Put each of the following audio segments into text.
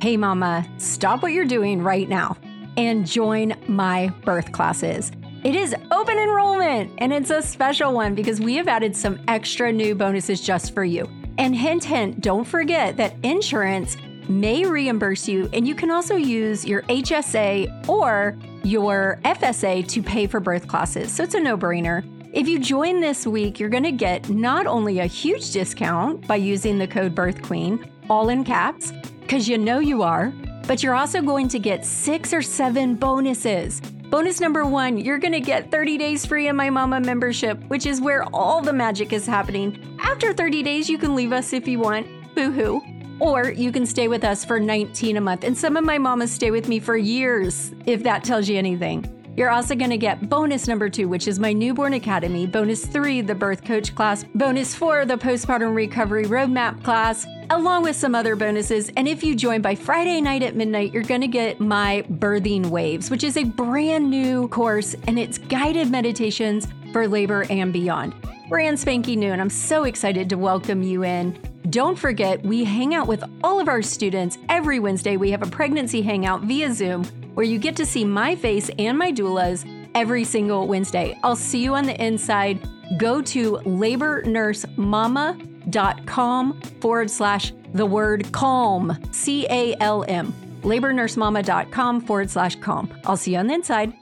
Hey, mama, stop what you're doing right now and join my birth classes. It is open enrollment and it's a special one because we have added some extra new bonuses just for you. And hint, hint, don't forget that insurance may reimburse you, and you can also use your HSA or your FSA to pay for birth classes. So it's a no brainer. If you join this week, you're going to get not only a huge discount by using the code BirthQueen, all in caps, because you know you are, but you're also going to get six or seven bonuses. Bonus number one, you're gonna get 30 days free in my mama membership, which is where all the magic is happening. After 30 days, you can leave us if you want. Boo hoo. Or you can stay with us for 19 a month. And some of my mamas stay with me for years, if that tells you anything. You're also going to get bonus number two, which is my newborn academy, bonus three, the birth coach class, bonus four, the postpartum recovery roadmap class, along with some other bonuses. And if you join by Friday night at midnight, you're going to get my birthing waves, which is a brand new course and it's guided meditations for labor and beyond. Brand spanking new, and I'm so excited to welcome you in. Don't forget, we hang out with all of our students every Wednesday. We have a pregnancy hangout via Zoom where you get to see my face and my doula's every single Wednesday. I'll see you on the inside. Go to labornursemama.com forward slash the word calm, C A L M. Labornursemama.com forward slash calm. I'll see you on the inside.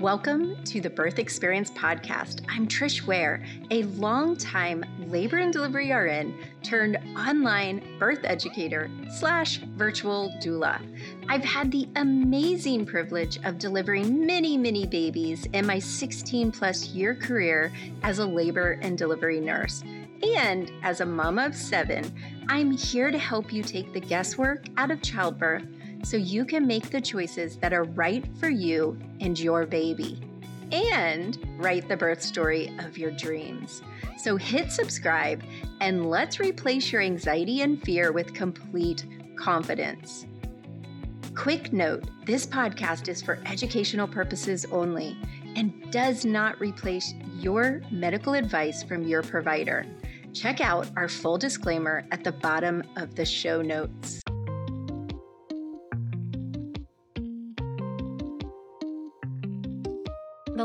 Welcome to the Birth Experience Podcast. I'm Trish Ware, a longtime labor and delivery RN turned online birth educator slash virtual doula. I've had the amazing privilege of delivering many, many babies in my 16 plus year career as a labor and delivery nurse. And as a mama of seven, I'm here to help you take the guesswork out of childbirth so you can make the choices that are right for you and your baby, and write the birth story of your dreams. So hit subscribe and let's replace your anxiety and fear with complete confidence. Quick note this podcast is for educational purposes only and does not replace your medical advice from your provider. Check out our full disclaimer at the bottom of the show notes.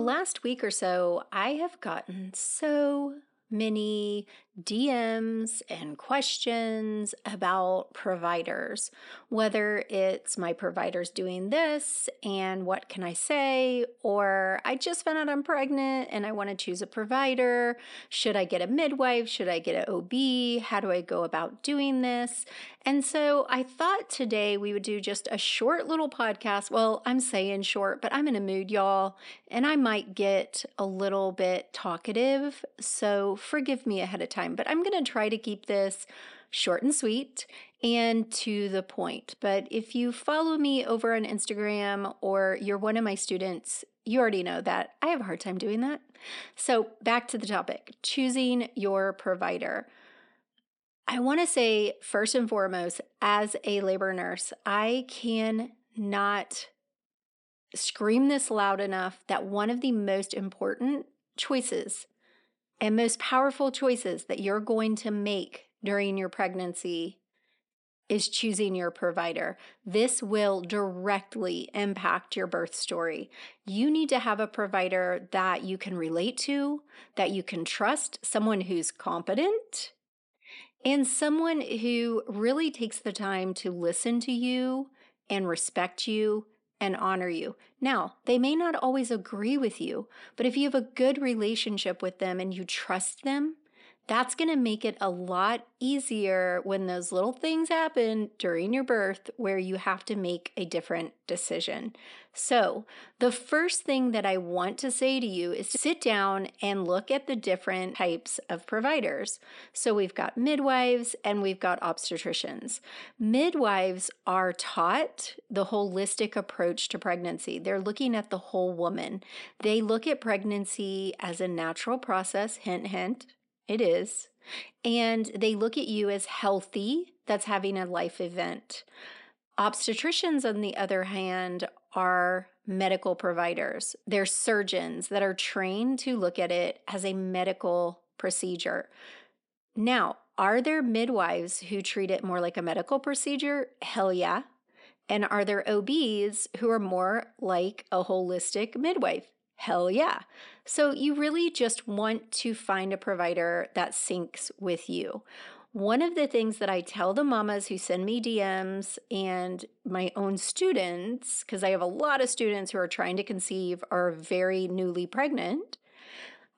Last week or so, I have gotten so many DMs and questions about providers, whether it's my provider's doing this and what can I say, or I just found out I'm pregnant and I want to choose a provider. Should I get a midwife? Should I get an OB? How do I go about doing this? And so I thought today we would do just a short little podcast. Well, I'm saying short, but I'm in a mood, y'all, and I might get a little bit talkative. So forgive me ahead of time time, but I'm going to try to keep this short and sweet and to the point. But if you follow me over on Instagram or you're one of my students, you already know that I have a hard time doing that. So, back to the topic choosing your provider. I want to say, first and foremost, as a labor nurse, I cannot scream this loud enough that one of the most important choices and most powerful choices that you're going to make during your pregnancy is choosing your provider. This will directly impact your birth story. You need to have a provider that you can relate to, that you can trust, someone who's competent, and someone who really takes the time to listen to you and respect you and honor you. Now, they may not always agree with you, but if you have a good relationship with them and you trust them, that's going to make it a lot easier when those little things happen during your birth where you have to make a different decision. So, the first thing that I want to say to you is to sit down and look at the different types of providers. So, we've got midwives and we've got obstetricians. Midwives are taught the holistic approach to pregnancy, they're looking at the whole woman. They look at pregnancy as a natural process, hint, hint it is. And they look at you as healthy, that's having a life event. Obstetricians, on the other hand, are medical providers. They're surgeons that are trained to look at it as a medical procedure. Now, are there midwives who treat it more like a medical procedure? Hell yeah. And are there OBs who are more like a holistic midwife? Hell yeah. So you really just want to find a provider that syncs with you. One of the things that I tell the mamas who send me DMs and my own students, because I have a lot of students who are trying to conceive, are very newly pregnant,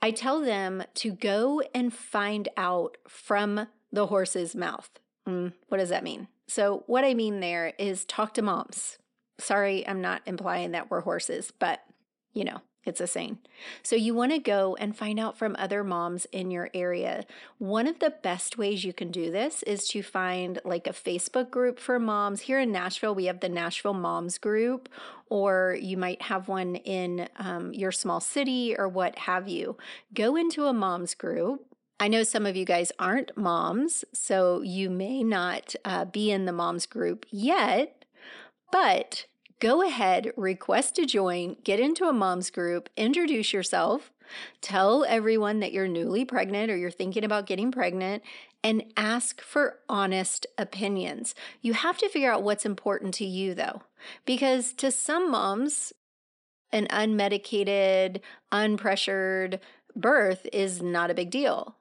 I tell them to go and find out from the horse's mouth. Mm, what does that mean? So, what I mean there is talk to moms. Sorry, I'm not implying that we're horses, but you know, it's a saying. So, you want to go and find out from other moms in your area. One of the best ways you can do this is to find like a Facebook group for moms. Here in Nashville, we have the Nashville Moms Group, or you might have one in um, your small city or what have you. Go into a moms group I know some of you guys aren't moms, so you may not uh, be in the moms group yet, but go ahead, request to join, get into a moms group, introduce yourself, tell everyone that you're newly pregnant or you're thinking about getting pregnant, and ask for honest opinions. You have to figure out what's important to you, though, because to some moms, an unmedicated, unpressured birth is not a big deal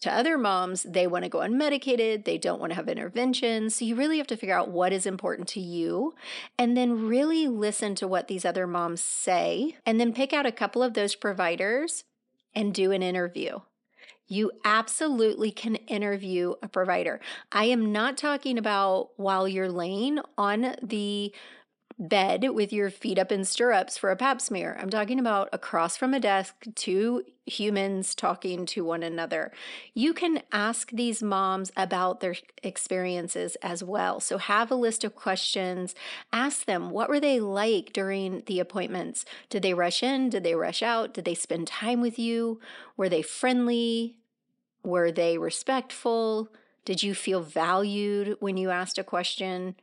to other moms, they want to go unmedicated, they don't want to have interventions. So you really have to figure out what is important to you and then really listen to what these other moms say and then pick out a couple of those providers and do an interview. You absolutely can interview a provider. I am not talking about while you're laying on the bed with your feet up in stirrups for a pap smear. I'm talking about across from a desk, two humans talking to one another. You can ask these moms about their experiences as well. So have a list of questions. Ask them, what were they like during the appointments? Did they rush in? Did they rush out? Did they spend time with you? Were they friendly? Were they respectful? Did you feel valued when you asked a question?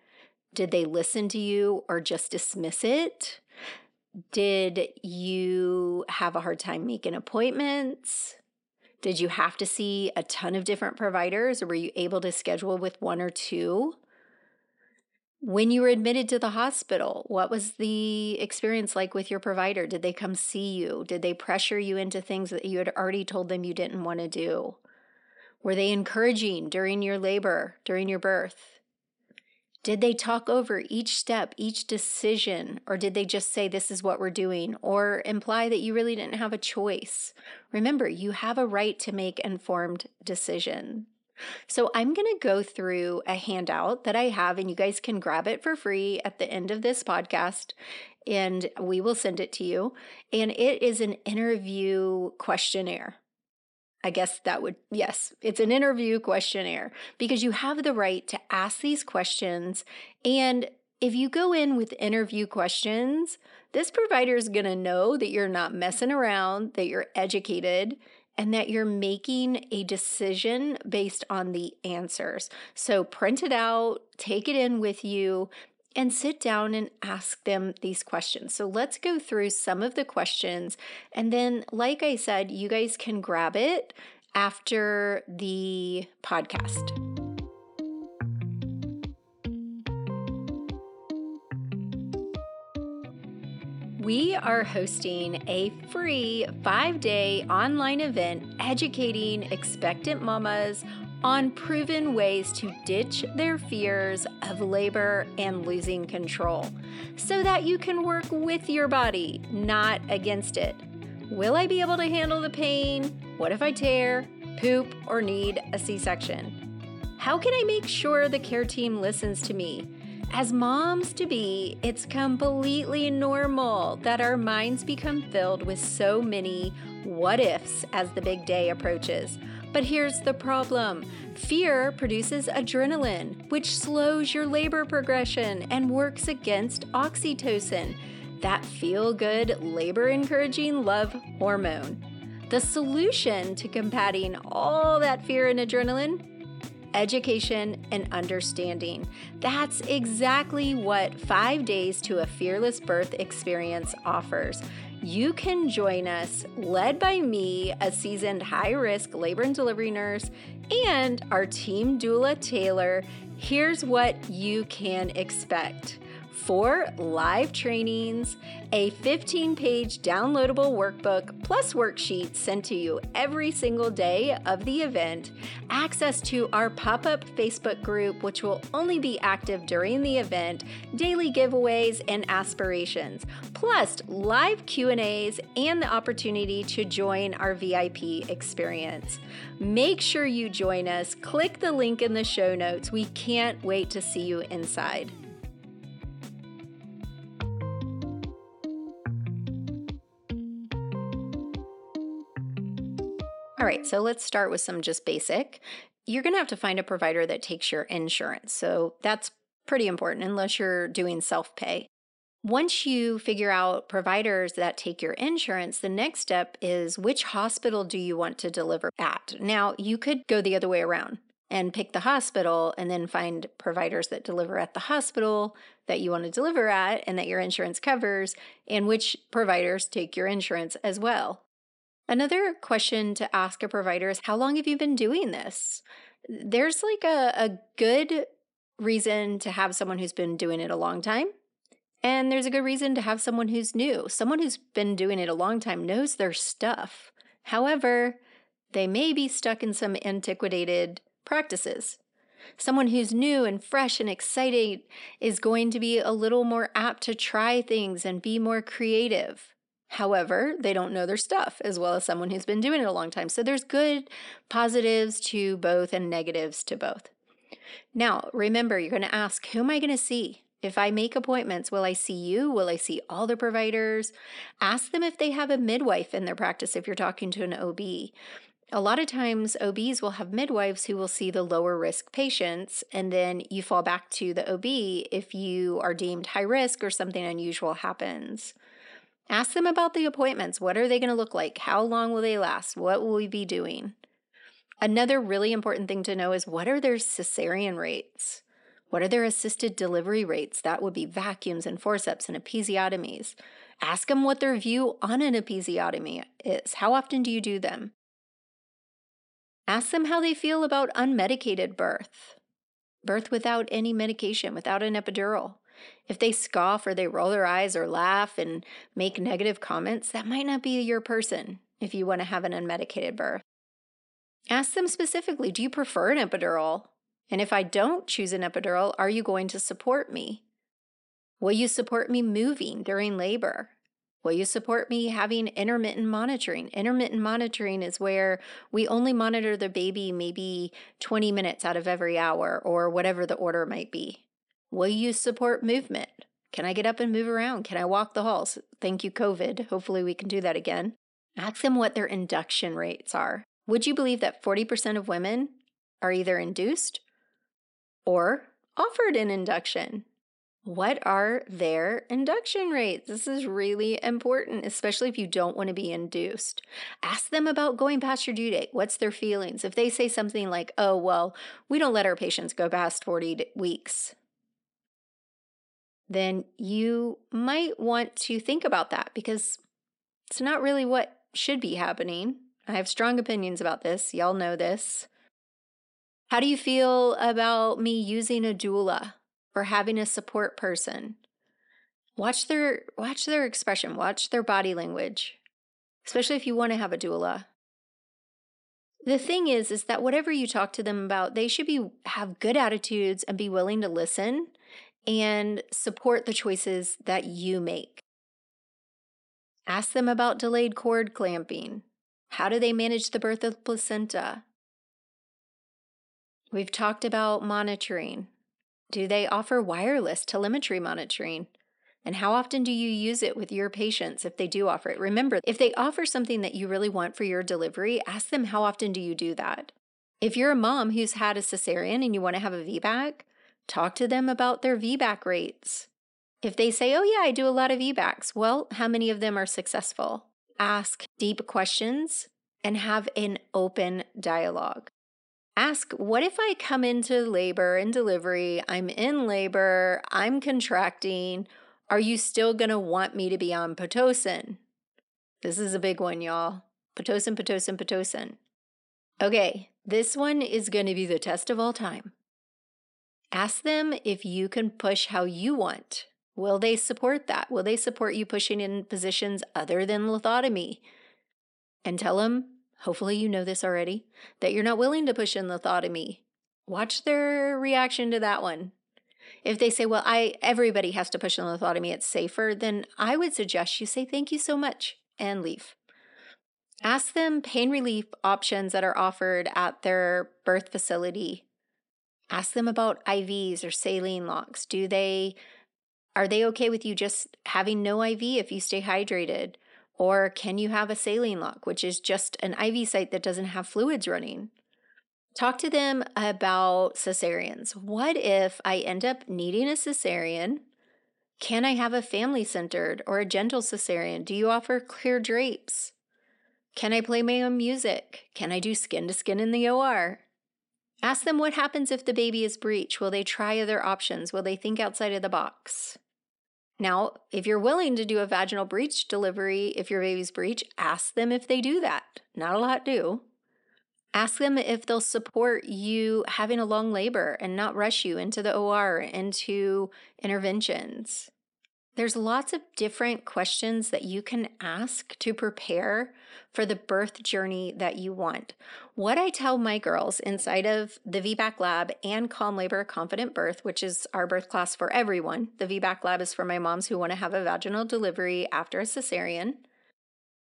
Did they listen to you or just dismiss it? Did you have a hard time making appointments? Did you have to see a ton of different providers or were you able to schedule with one or two? When you were admitted to the hospital, what was the experience like with your provider? Did they come see you? Did they pressure you into things that you had already told them you didn't want to do? Were they encouraging during your labor, during your birth? Did they talk over each step, each decision, or did they just say, This is what we're doing, or imply that you really didn't have a choice? Remember, you have a right to make informed decision. So, I'm going to go through a handout that I have, and you guys can grab it for free at the end of this podcast, and we will send it to you. And it is an interview questionnaire. I guess that would, yes, it's an interview questionnaire because you have the right to ask these questions. And if you go in with interview questions, this provider is going to know that you're not messing around, that you're educated, and that you're making a decision based on the answers. So print it out, take it in with you, and sit down and ask them these questions. So let's go through some of the questions. And then, like I said, you guys can grab it after the podcast. We are hosting a free five day online event educating expectant mamas on proven ways to ditch their fears of labor and losing control so that you can work with your body, not against it. Will I be able to handle the pain? What if I tear, poop, or need a C section? How can I make sure the care team listens to me? As moms to be, it's completely normal that our minds become filled with so many what ifs as the big day approaches. But here's the problem fear produces adrenaline, which slows your labor progression and works against oxytocin, that feel good, labor encouraging love hormone. The solution to combating all that fear and adrenaline education, and understanding. That's exactly what Five Days to a Fearless Birth experience offers you can join us, led by me, a seasoned high risk labor and delivery nurse, and our team doula Taylor, here's what you can expect four live trainings, a 15 page downloadable workbook, plus worksheets sent to you every single day of the event, access to our pop up Facebook group, which will only be active during the event, daily giveaways, and aspirations, plus live Q&As and the opportunity to join our VIP experience. Make sure you join us. Click the link in the show notes. We can't wait to see you inside. All right, so let's start with some just basic. You're going to have to find a provider that takes your insurance. So that's pretty important unless you're doing self pay. Once you figure out providers that take your insurance, the next step is which hospital do you want to deliver at? Now, you could go the other way around and pick the hospital and then find providers that deliver at the hospital that you want to deliver at and that your insurance covers, and which providers take your insurance as well. Another question to ask a provider is how long have you been doing this? There's like a, a good reason to have someone who's been doing it a long time. And there's a good reason to have someone who's new. Someone who's been doing it a long time knows their stuff. However, they may be stuck in some antiquated practices. Someone who's new and fresh and excited is going to be a little more apt to try things and be more creative. However, they don't know their stuff as well as someone who's been doing it a long time. So there's good positives to both and negatives to both. Now, remember, you're going to ask, who am I going to see? If I make appointments, will I see you? Will I see all the providers? Ask them if they have a midwife in their practice if you're talking to an OB. A lot of times, OBs will have midwives who will see the lower risk patients, and then you fall back to the OB if you are deemed high risk or something unusual happens. Ask them about the appointments. What are they going to look like? How long will they last? What will we be doing? Another really important thing to know is what are their cesarean rates? What are their assisted delivery rates? That would be vacuums and forceps and episiotomies. Ask them what their view on an episiotomy is. How often do you do them? Ask them how they feel about unmedicated birth, birth without any medication, without an epidural. If they scoff or they roll their eyes or laugh and make negative comments, that might not be your person if you want to have an unmedicated birth. Ask them specifically Do you prefer an epidural? And if I don't choose an epidural, are you going to support me? Will you support me moving during labor? Will you support me having intermittent monitoring? Intermittent monitoring is where we only monitor the baby maybe 20 minutes out of every hour or whatever the order might be. Will you support movement? Can I get up and move around? Can I walk the halls? Thank you, COVID. Hopefully, we can do that again. Ask them what their induction rates are. Would you believe that 40% of women are either induced or offered an induction? What are their induction rates? This is really important, especially if you don't want to be induced. Ask them about going past your due date. What's their feelings? If they say something like, oh, well, we don't let our patients go past 40 weeks, then you might want to think about that because it's not really what should be happening. I have strong opinions about this. Y'all know this. How do you feel about me using a doula or having a support person? Watch their watch their expression, watch their body language, especially if you want to have a doula. The thing is is that whatever you talk to them about, they should be have good attitudes and be willing to listen and support the choices that you make. Ask them about delayed cord clamping. How do they manage the birth of placenta? We've talked about monitoring. Do they offer wireless telemetry monitoring? And how often do you use it with your patients if they do offer it? Remember, if they offer something that you really want for your delivery, ask them how often do you do that? If you're a mom who's had a cesarean and you want to have a VBAC, Talk to them about their VBAC rates. If they say, oh, yeah, I do a lot of VBACs, well, how many of them are successful? Ask deep questions and have an open dialogue. Ask, what if I come into labor and delivery? I'm in labor, I'm contracting. Are you still going to want me to be on Pitocin? This is a big one, y'all. Pitocin, Pitocin, Pitocin. Okay, This one is going to be the test of all time. Ask them if you can push how you want. Will they support that? Will they support you pushing in positions other than lithotomy? And tell them, hopefully you know this already, that you're not willing to push in lithotomy. Watch their reaction to that one. If they say, well, I everybody has to push in lithotomy, it's safer, then I would suggest you say thank you so much and leave. Ask them pain relief options that are offered at their birth facility. Ask them about IVs or saline locks. Do they are they okay with you just having no IV if you stay hydrated? Or can you have a saline lock, which is just an IV site that doesn't have fluids running? Talk to them about cesareans. What if I end up needing a cesarean? Can I have a family centered or a gentle cesarean? Do you offer clear drapes? Can I play my own music? Can I do skin to skin in the OR? Ask them what happens if the baby is breech. Will they try other options? Will they think outside of the box? Now, if you're willing to do a vaginal breech delivery, if your baby's breech, ask them if they do that. Not a lot do. Ask them if they'll support you having a long labor and not rush you into the OR, into interventions. There's lots of different questions that you can ask to prepare for the birth journey that you want. What I tell my girls inside of the VBAC lab and Calm Labor Confident Birth, which is our birth class for everyone, the VBAC lab is for my moms who want to have a vaginal delivery after a cesarean.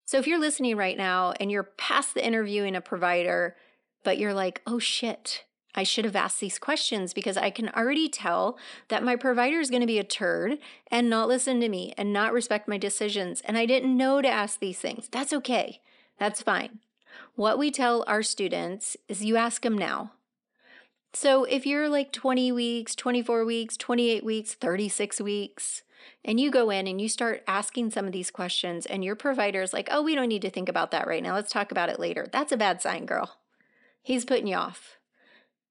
So if you're listening right now and you're past the interviewing a provider, but you're like, oh shit, I should have asked these questions because I can already tell that my provider is going to be a turd and not listen to me and not respect my decisions. And I didn't know to ask these things. That's okay. That's fine. What we tell our students is you ask them now. So if you're like 20 weeks, 24 weeks, 28 weeks, 36 weeks, and you go in and you start asking some of these questions, and your provider is like, oh, we don't need to think about that right now. Let's talk about it later. That's a bad sign, girl. He's putting you off.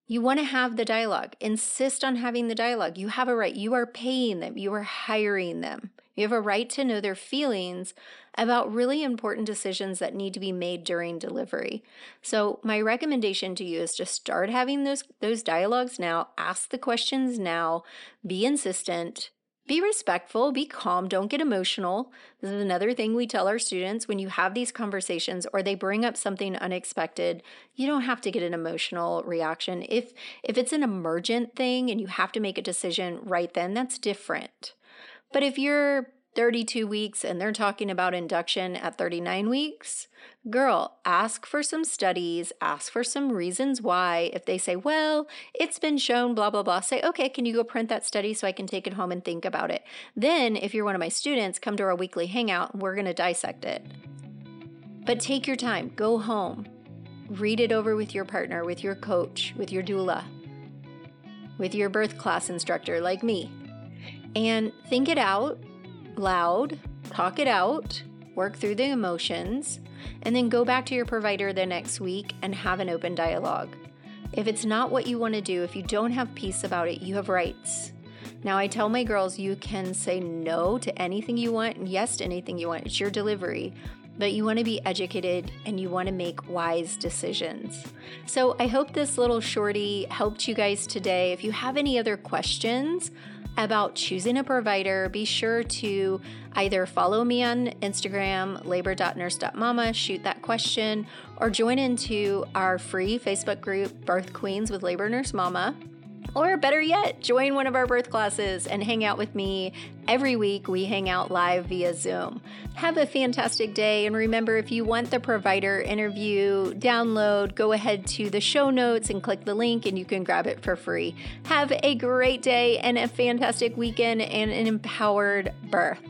You want to have the dialogue. Insist on having the dialogue. You have a right. You are paying them, you are hiring them. You have a right to know their feelings about really important decisions that need to be made during delivery. So, my recommendation to you is to start having those those dialogues now, ask the questions now, be insistent, be respectful, be calm, don't get emotional. This is another thing we tell our students when you have these conversations or they bring up something unexpected, you don't have to get an emotional reaction. If if it's an emergent thing and you have to make a decision right then, that's different. But if you're 32 weeks and they're talking about induction at 39 weeks, girl, ask for some studies, ask for some reasons why. If they say, well, it's been shown, blah, blah, blah, say, okay, can you go print that study so I can take it home and think about it? Then, if you're one of my students, come to our weekly hangout and we're going to dissect it. But take your time, go home, read it over with your partner, with your coach, with your doula, with your birth class instructor like me, and think it out loud, talk it out, work through the emotions, and then go back to your provider the next week and have an open dialogue. If it's not what you want to do, if you don't have peace about it, you have rights. Now, I tell my girls you can say no to anything you want and yes to anything you want. It's your delivery, but you want to be educated and you want to make wise decisions. So, I hope this little shorty helped you guys today. If you have any other questions, about choosing a provider, be sure to either follow me on Instagram, labor.nurse.mama, shoot that question, or join into our free Facebook group, Birth Queens with Labor Nurse Mama. Or better yet, join one of our birth classes and hang out with me. Every week, we hang out live via Zoom. Have a fantastic day. And remember, if you want the provider interview download, go ahead to the show notes and click the link, and you can grab it for free. Have a great day and a fantastic weekend and an empowered birth.